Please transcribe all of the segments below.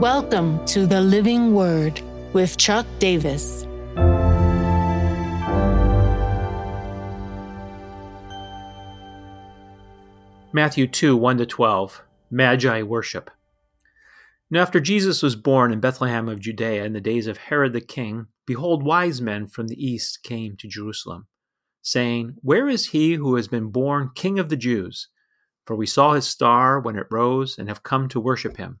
Welcome to the Living Word with Chuck Davis. Matthew 2 1 to 12 Magi Worship. Now, after Jesus was born in Bethlehem of Judea in the days of Herod the king, behold, wise men from the east came to Jerusalem, saying, Where is he who has been born King of the Jews? For we saw his star when it rose and have come to worship him.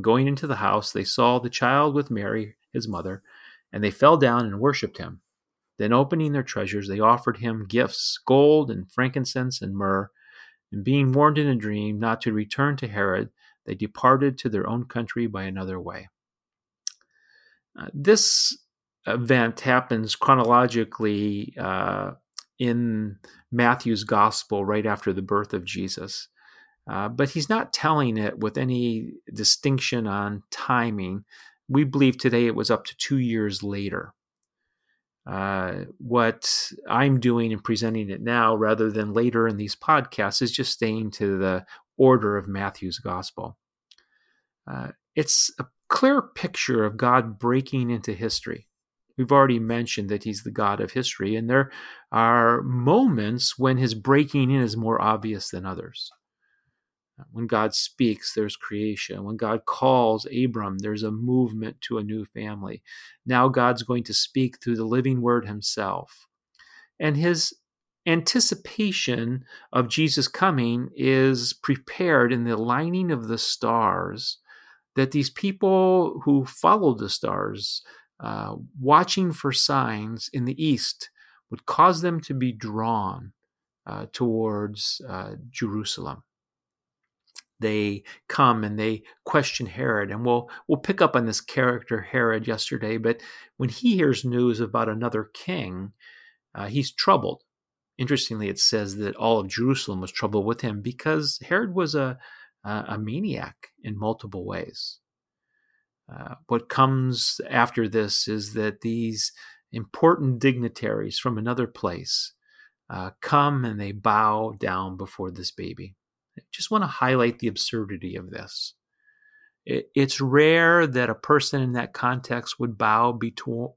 Going into the house, they saw the child with Mary, his mother, and they fell down and worshipped him. Then, opening their treasures, they offered him gifts gold and frankincense and myrrh. And being warned in a dream not to return to Herod, they departed to their own country by another way. Uh, this event happens chronologically uh, in Matthew's gospel right after the birth of Jesus. Uh, but he's not telling it with any distinction on timing. We believe today it was up to two years later. Uh, what I'm doing and presenting it now rather than later in these podcasts is just staying to the order of Matthew's gospel. Uh, it's a clear picture of God breaking into history. We've already mentioned that he's the God of history, and there are moments when his breaking in is more obvious than others. When God speaks, there's creation. When God calls Abram, there's a movement to a new family. Now God's going to speak through the living word himself. And his anticipation of Jesus coming is prepared in the lining of the stars that these people who followed the stars, uh, watching for signs in the east, would cause them to be drawn uh, towards uh, Jerusalem they come and they question Herod. And we'll we'll pick up on this character Herod yesterday, but when he hears news about another king, uh, he's troubled. Interestingly, it says that all of Jerusalem was troubled with him because Herod was a a, a maniac in multiple ways. Uh, what comes after this is that these important dignitaries from another place uh, come and they bow down before this baby. I just want to highlight the absurdity of this. it's rare that a person in that context would bow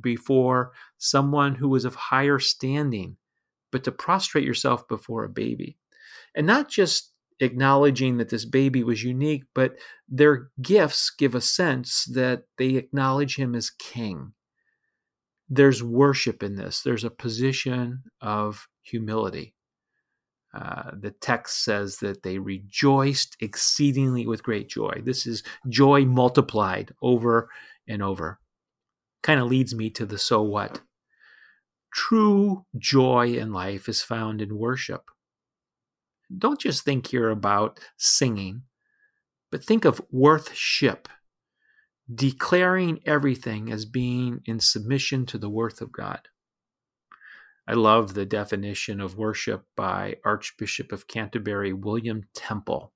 before someone who was of higher standing, but to prostrate yourself before a baby. And not just acknowledging that this baby was unique, but their gifts give a sense that they acknowledge him as king. There's worship in this, there's a position of humility. Uh, the text says that they rejoiced exceedingly with great joy. This is joy multiplied over and over. Kind of leads me to the so what. True joy in life is found in worship. Don't just think here about singing, but think of worthship, declaring everything as being in submission to the worth of God. I love the definition of worship by Archbishop of Canterbury William Temple,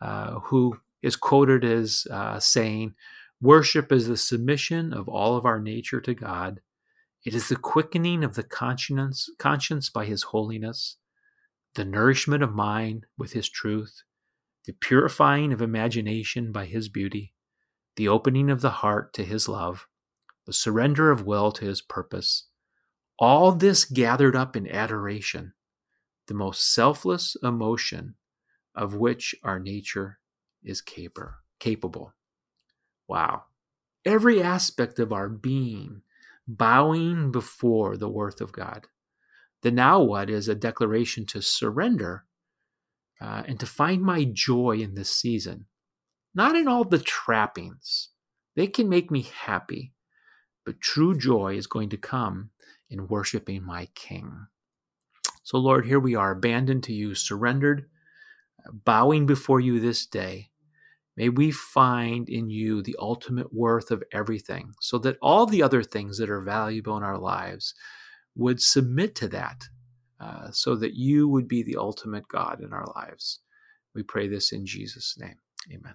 uh, who is quoted as uh, saying, Worship is the submission of all of our nature to God. It is the quickening of the conscience, conscience by His holiness, the nourishment of mind with His truth, the purifying of imagination by His beauty, the opening of the heart to His love, the surrender of will to His purpose all this gathered up in adoration, the most selfless emotion of which our nature is caper, capable. Wow. Every aspect of our being bowing before the worth of God. The now what is a declaration to surrender uh, and to find my joy in this season, not in all the trappings. They can make me happy, but true joy is going to come in worshiping my King. So, Lord, here we are, abandoned to you, surrendered, bowing before you this day. May we find in you the ultimate worth of everything, so that all the other things that are valuable in our lives would submit to that, uh, so that you would be the ultimate God in our lives. We pray this in Jesus' name. Amen.